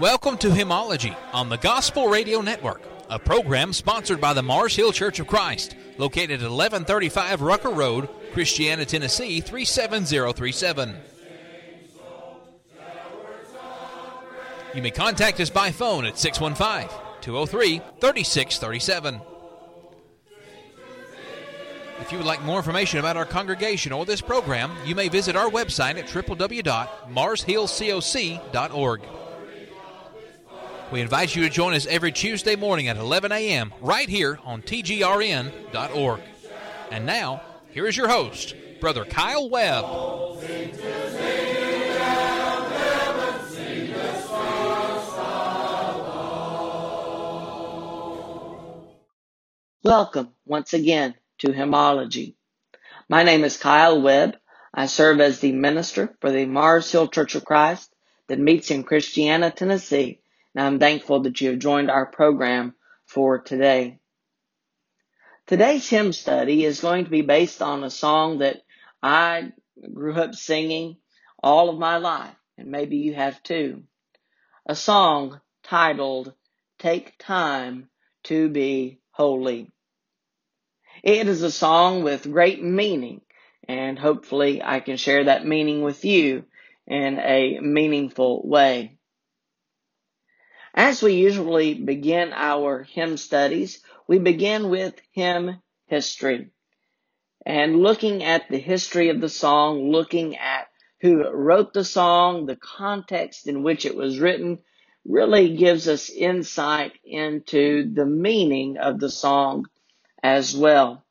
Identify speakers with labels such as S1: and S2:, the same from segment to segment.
S1: Welcome to Hymnology on the Gospel Radio Network, a program sponsored by the Mars Hill Church of Christ, located at 1135 Rucker Road, Christiana, Tennessee 37037. You may contact us by phone at 615 203 3637. If you would like more information about our congregation or this program, you may visit our website at www.marshillcoc.org. We invite you to join us every Tuesday morning at 11 a.m. right here on tgrn.org. And now, here is your host, Brother Kyle Webb.
S2: Welcome once again to Hymnology. My name is Kyle Webb. I serve as the minister for the Mars Hill Church of Christ that meets in Christiana, Tennessee, and I'm thankful that you have joined our program for today. Today's hymn study is going to be based on a song that I grew up singing all of my life, and maybe you have too. A song titled Take Time to Be Holy. It is a song with great meaning, and hopefully I can share that meaning with you in a meaningful way. As we usually begin our hymn studies, we begin with hymn history and looking at the history of the song, looking at who wrote the song, the context in which it was written, really gives us insight into the meaning of the song as well.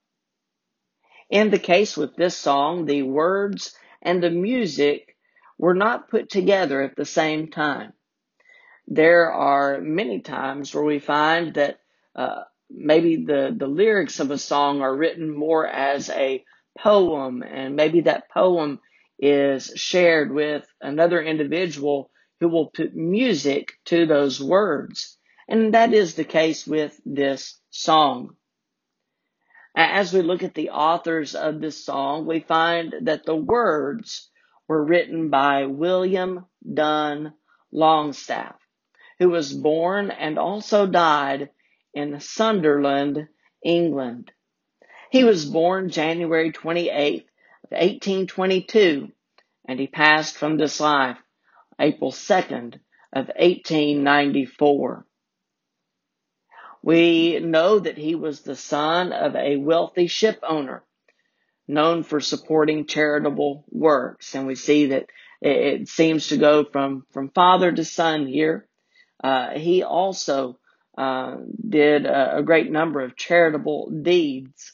S2: In the case with this song, the words and the music were not put together at the same time there are many times where we find that uh, maybe the, the lyrics of a song are written more as a poem, and maybe that poem is shared with another individual who will put music to those words. And that is the case with this song. As we look at the authors of this song, we find that the words were written by William Dunn Longstaff who was born and also died in Sunderland, England. He was born January 28, 1822, and he passed from this life April 2nd of 1894. We know that he was the son of a wealthy ship owner known for supporting charitable works. And we see that it seems to go from, from father to son here. Uh, he also uh, did a, a great number of charitable deeds.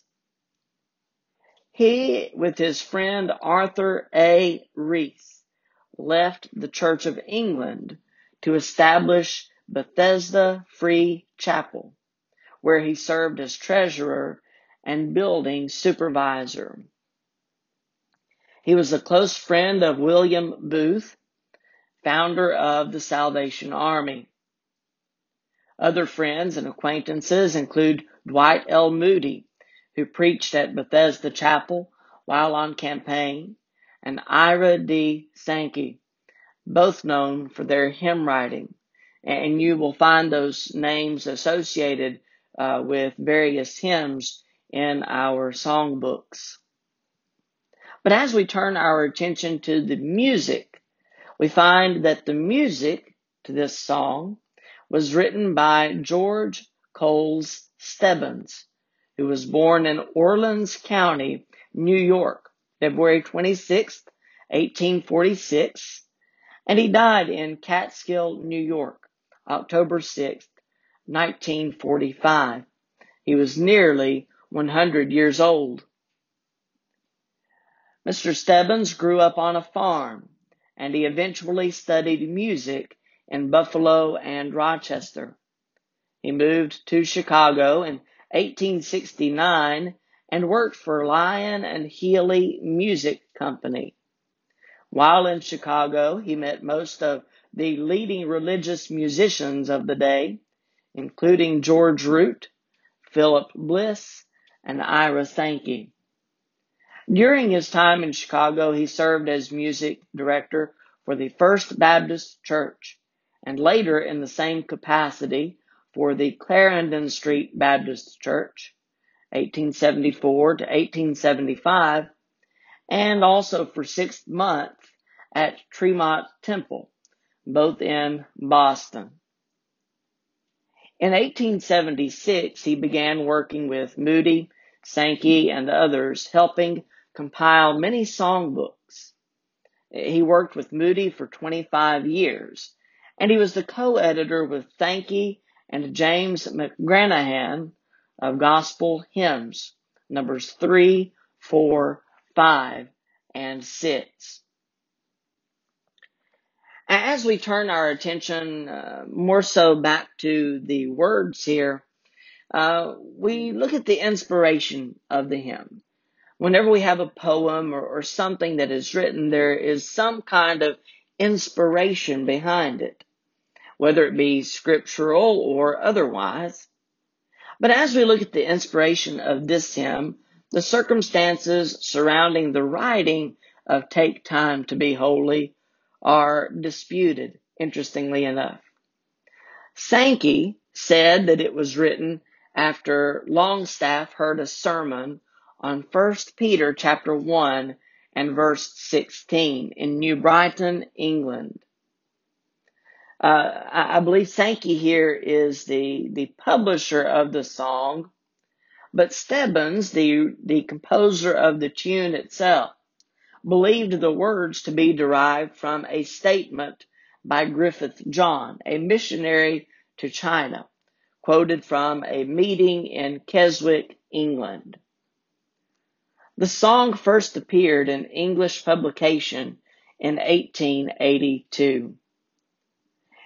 S2: He, with his friend Arthur A. Rees, left the Church of England to establish Bethesda Free Chapel, where he served as treasurer and building supervisor. He was a close friend of William Booth, founder of the Salvation Army. Other friends and acquaintances include Dwight L. Moody, who preached at Bethesda Chapel while on campaign, and Ira D. Sankey, both known for their hymn writing. And you will find those names associated uh, with various hymns in our songbooks. But as we turn our attention to the music, we find that the music to this song was written by George Coles Stebbins, who was born in Orleans County, New York, February 26, 1846, and he died in Catskill, New York, October 6, 1945. He was nearly 100 years old. Mr. Stebbins grew up on a farm, and he eventually studied music in Buffalo and Rochester. He moved to Chicago in 1869 and worked for Lyon and Healy Music Company. While in Chicago, he met most of the leading religious musicians of the day, including George Root, Philip Bliss, and Ira Sankey. During his time in Chicago, he served as music director for the First Baptist Church and later in the same capacity for the Clarendon Street Baptist Church, 1874 to 1875, and also for six months at Tremont Temple, both in Boston. In 1876, he began working with Moody, Sankey, and others, helping compile many songbooks. He worked with Moody for 25 years, and he was the co-editor with Sankey and James McGranahan of Gospel Hymns, numbers 3, 4, 5, and 6. As we turn our attention uh, more so back to the words here, uh, we look at the inspiration of the hymn. Whenever we have a poem or, or something that is written, there is some kind of inspiration behind it, whether it be scriptural or otherwise. But as we look at the inspiration of this hymn, the circumstances surrounding the writing of Take Time to Be Holy are disputed, interestingly enough. Sankey said that it was written after Longstaff heard a sermon on 1 Peter chapter 1 and verse 16 in New Brighton, England. Uh, I, I believe Sankey here is the, the publisher of the song, but Stebbins, the, the composer of the tune itself, believed the words to be derived from a statement by Griffith John, a missionary to China, quoted from a meeting in Keswick, England. The song first appeared in English publication in 1882.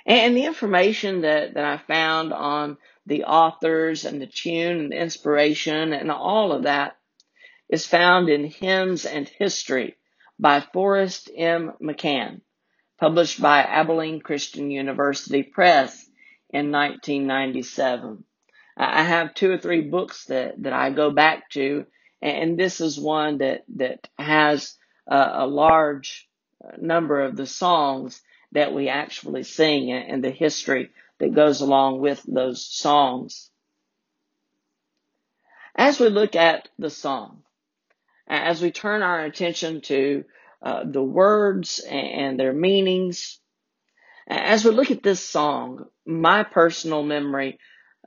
S2: And the information that, that I found on the authors and the tune and the inspiration and all of that is found in Hymns and History by Forrest M. McCann, published by Abilene Christian University Press in 1997. I have two or three books that, that I go back to, and this is one that, that has a, a large number of the songs that we actually sing and the history that goes along with those songs. As we look at the song, as we turn our attention to uh, the words and their meanings. As we look at this song, my personal memory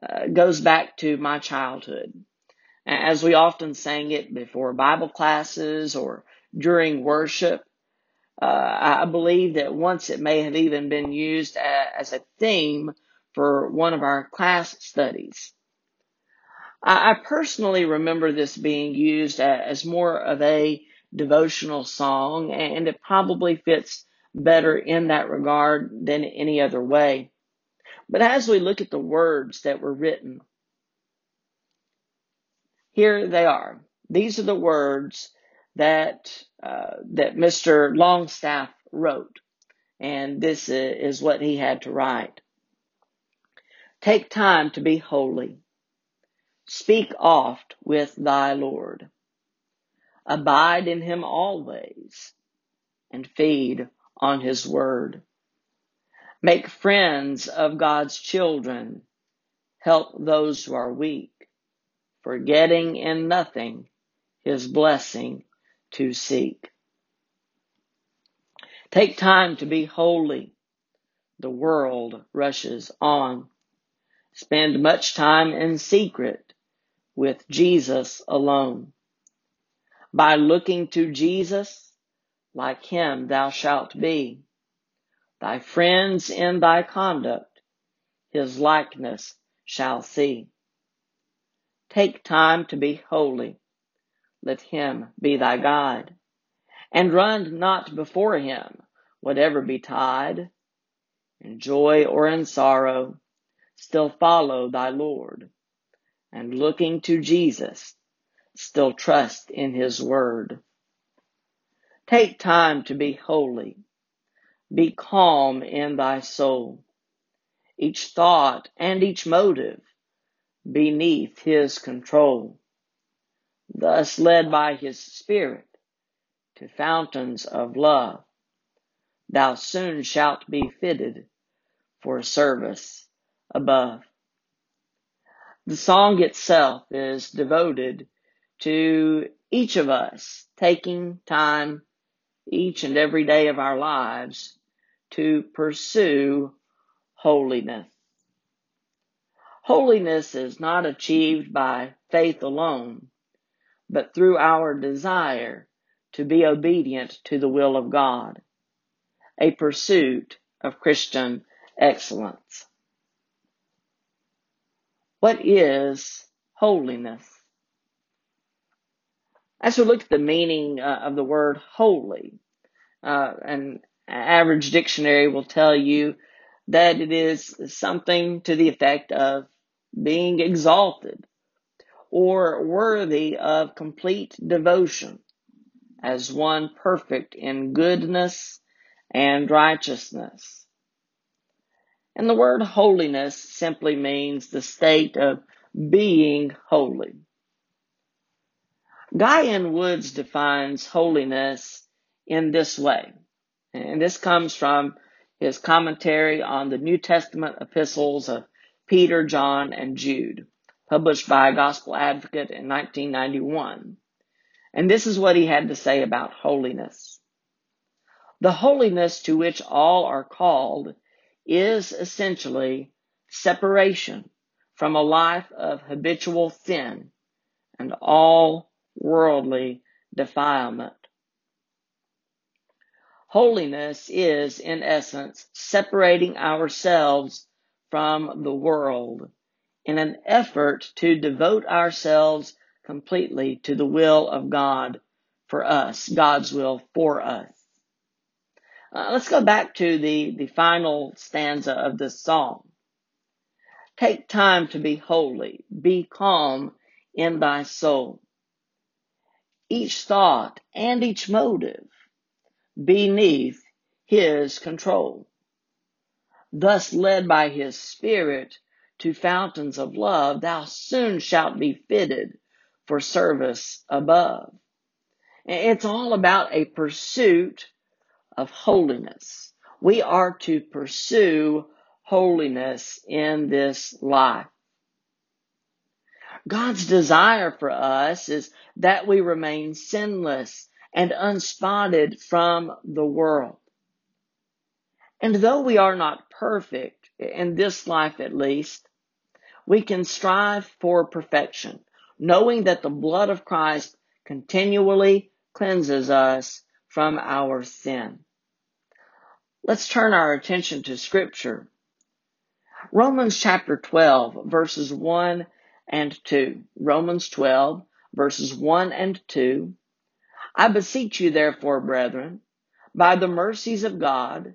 S2: uh, goes back to my childhood. As we often sang it before Bible classes or during worship, uh, I believe that once it may have even been used as a theme for one of our class studies. I personally remember this being used as more of a devotional song and it probably fits better in that regard than any other way. But as we look at the words that were written, here they are. These are the words that uh, that Mr. Longstaff wrote, and this is what he had to write. Take time to be holy. Speak oft with thy Lord. Abide in him always and feed on his word. Make friends of God's children. Help those who are weak, forgetting in nothing his blessing to seek. Take time to be holy. The world rushes on. Spend much time in secret with Jesus alone. By looking to Jesus, like him thou shalt be. Thy friends in thy conduct, his likeness shall see. Take time to be holy. Let him be thy guide. And run not before him, whatever betide. In joy or in sorrow, still follow thy Lord. And looking to Jesus, still trust in His Word. Take time to be holy. Be calm in thy soul. Each thought and each motive beneath His control. Thus led by His Spirit to fountains of love, thou soon shalt be fitted for service above. The song itself is devoted to each of us taking time each and every day of our lives to pursue holiness. Holiness is not achieved by faith alone, but through our desire to be obedient to the will of God, a pursuit of Christian excellence. What is holiness? As we look at the meaning uh, of the word holy, uh, an average dictionary will tell you that it is something to the effect of being exalted or worthy of complete devotion as one perfect in goodness and righteousness. And the word holiness simply means the state of being holy. Guy N. Woods defines holiness in this way. And this comes from his commentary on the New Testament epistles of Peter, John, and Jude, published by a Gospel Advocate in 1991. And this is what he had to say about holiness. The holiness to which all are called is essentially separation from a life of habitual sin and all worldly defilement. Holiness is, in essence, separating ourselves from the world in an effort to devote ourselves completely to the will of God for us, God's will for us. Uh, let's go back to the, the final stanza of this song. Take time to be holy, be calm in thy soul. Each thought and each motive beneath his control. Thus led by his spirit to fountains of love, thou soon shalt be fitted for service above. It's all about a pursuit of holiness. We are to pursue holiness in this life. God's desire for us is that we remain sinless and unspotted from the world. And though we are not perfect, in this life at least, we can strive for perfection, knowing that the blood of Christ continually cleanses us from our sin. Let's turn our attention to scripture. Romans chapter 12 verses 1 and 2. Romans 12 verses 1 and 2 I beseech you, therefore, brethren, by the mercies of God,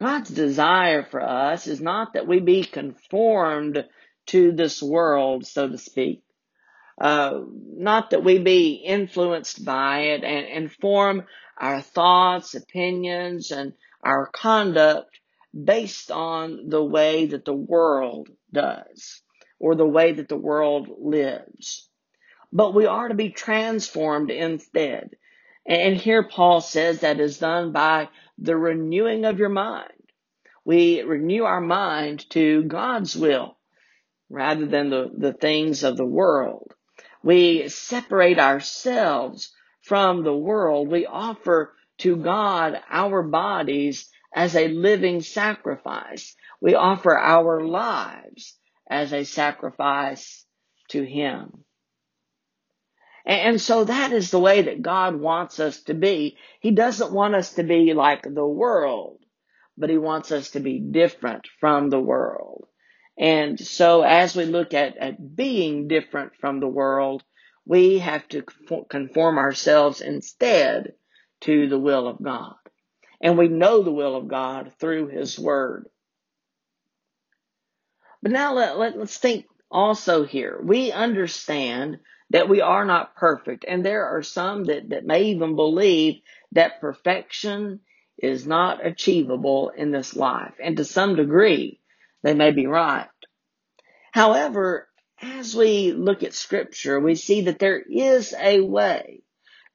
S2: God's desire for us is not that we be conformed to this world, so to speak. Uh, not that we be influenced by it and, and form our thoughts, opinions, and our conduct based on the way that the world does or the way that the world lives but we are to be transformed instead. And here Paul says that is done by the renewing of your mind. We renew our mind to God's will rather than the, the things of the world. We separate ourselves from the world. We offer to God our bodies as a living sacrifice. We offer our lives as a sacrifice to Him. And so that is the way that God wants us to be. He doesn't want us to be like the world, but He wants us to be different from the world. And so as we look at, at being different from the world, we have to conform ourselves instead to the will of God. And we know the will of God through His Word. But now let, let, let's think also here. We understand that we are not perfect, and there are some that, that may even believe that perfection is not achievable in this life. And to some degree, they may be right. However, as we look at scripture, we see that there is a way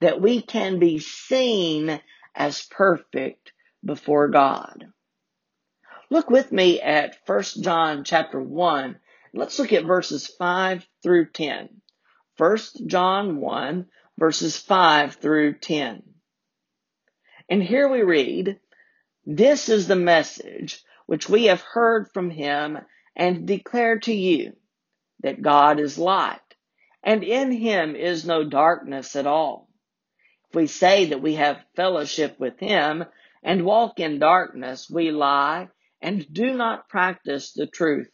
S2: that we can be seen as perfect before God. Look with me at 1 John chapter 1. Let's look at verses 5 through 10. 1 John 1 verses 5 through 10. And here we read, This is the message which we have heard from him and declare to you, that God is light, and in him is no darkness at all. If we say that we have fellowship with him and walk in darkness, we lie and do not practice the truth.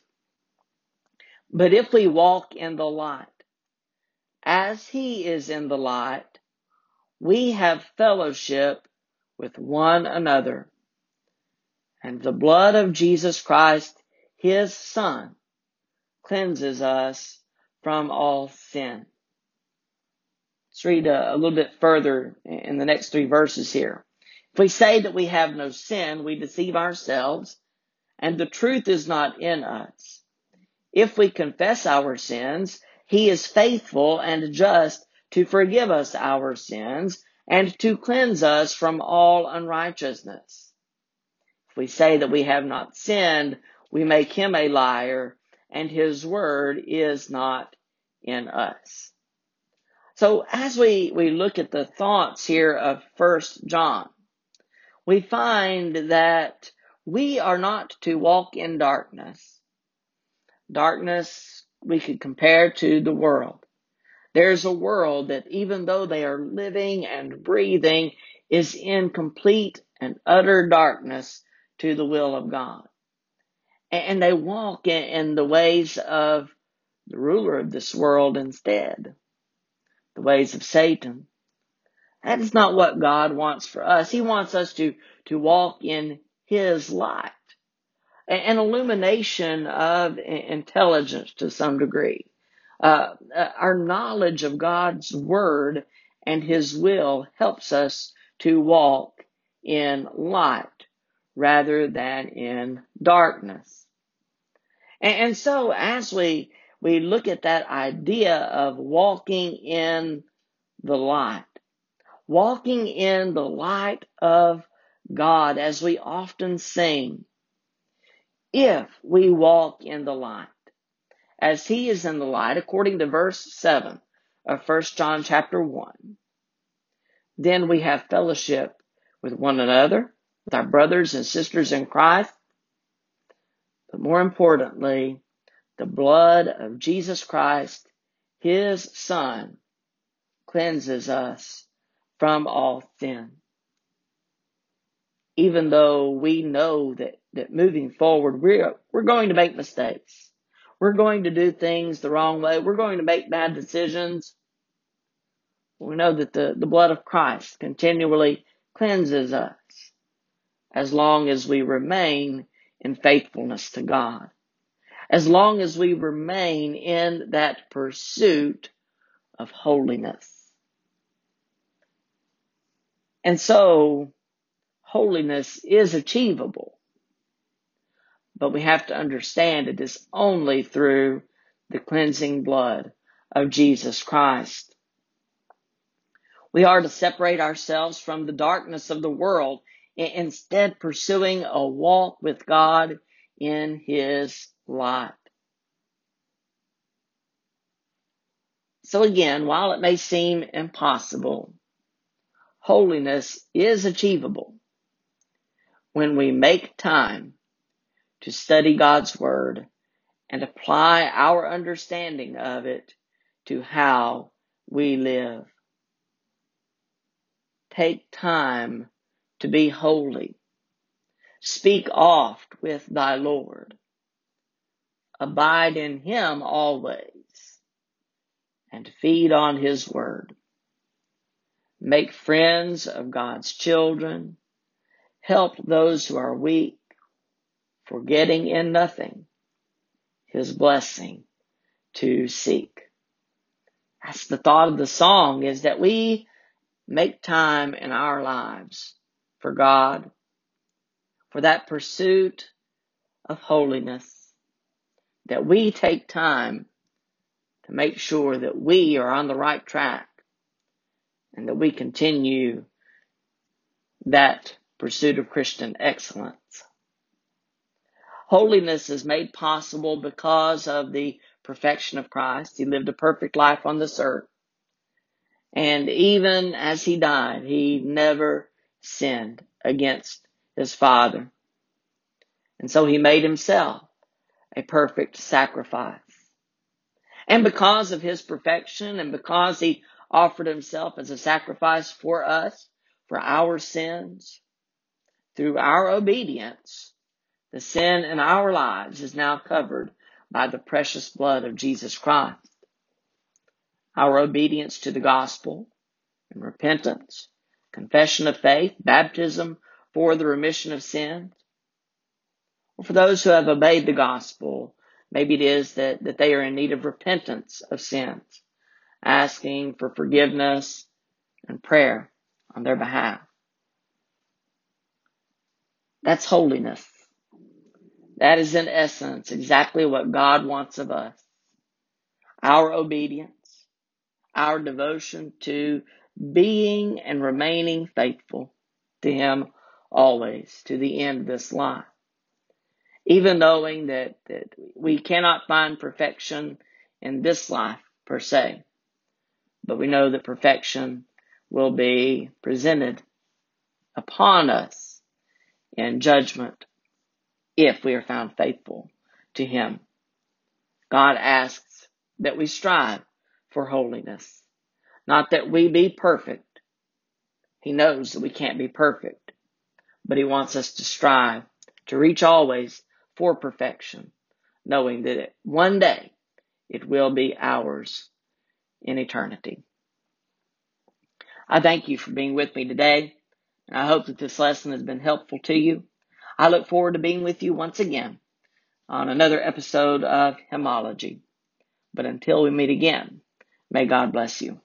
S2: But if we walk in the light, as he is in the light, we have fellowship with one another. And the blood of Jesus Christ, his son, cleanses us from all sin. Let's read a, a, little bit further in the next three verses here. If we say that we have no sin, we deceive ourselves and the truth is not in us. If we confess our sins, he is faithful and just to forgive us our sins and to cleanse us from all unrighteousness. If we say that we have not sinned, we make him a liar and his word is not in us. So as we, we look at the thoughts here of first John, we find that we are not to walk in darkness. Darkness we could compare to the world. There's a world that even though they are living and breathing is in complete and utter darkness to the will of God. And they walk in the ways of the ruler of this world instead. The ways of Satan. That is not what God wants for us. He wants us to, to walk in his light, an illumination of intelligence to some degree. Uh, uh, our knowledge of God's word and his will helps us to walk in light rather than in darkness. And, and so as we, we look at that idea of walking in the light, walking in the light of God as we often sing. If we walk in the light, as he is in the light, according to verse 7 of 1 John chapter 1, then we have fellowship with one another, with our brothers and sisters in Christ, but more importantly, the blood of Jesus Christ, his son, cleanses us from all sin. Even though we know that, that moving forward, we're, we're going to make mistakes. We're going to do things the wrong way. We're going to make bad decisions. We know that the, the blood of Christ continually cleanses us as long as we remain in faithfulness to God. As long as we remain in that pursuit of holiness. And so, holiness is achievable. But we have to understand it is only through the cleansing blood of Jesus Christ. We are to separate ourselves from the darkness of the world, instead pursuing a walk with God in His light. So again, while it may seem impossible, holiness is achievable when we make time to study God's Word and apply our understanding of it to how we live. Take time to be holy. Speak oft with thy Lord. Abide in him always and feed on his word. Make friends of God's children help those who are weak, forgetting in nothing his blessing to seek. That's the thought of the song is that we make time in our lives for God, for that pursuit of holiness, that we take time to make sure that we are on the right track and that we continue that pursuit of Christian excellence. Holiness is made possible because of the perfection of Christ. He lived a perfect life on this earth. And even as he died, he never sinned against his Father. And so he made himself a perfect sacrifice. And because of his perfection and because he offered himself as a sacrifice for us, for our sins, through our obedience, the sin in our lives is now covered by the precious blood of Jesus Christ. Our obedience to the gospel and repentance, confession of faith, baptism for the remission of sins, or for those who have obeyed the gospel, maybe it is that, that they are in need of repentance of sins, asking for forgiveness and prayer on their behalf. That's holiness. That is in essence exactly what God wants of us. Our obedience, our devotion to being and remaining faithful to Him always to the end of this life even knowing that, that we cannot find perfection in this life per se, but we know that perfection will be presented upon us in judgment if we are found faithful to Him. God asks that we strive for holiness, not that we be perfect. He knows that we can't be perfect, but He wants us to strive to reach always for perfection, knowing that one day it will be ours in eternity. I thank you for being with me today, and I hope that this lesson has been helpful to you. I look forward to being with you once again on another episode of Hymnology. But until we meet again, may God bless you.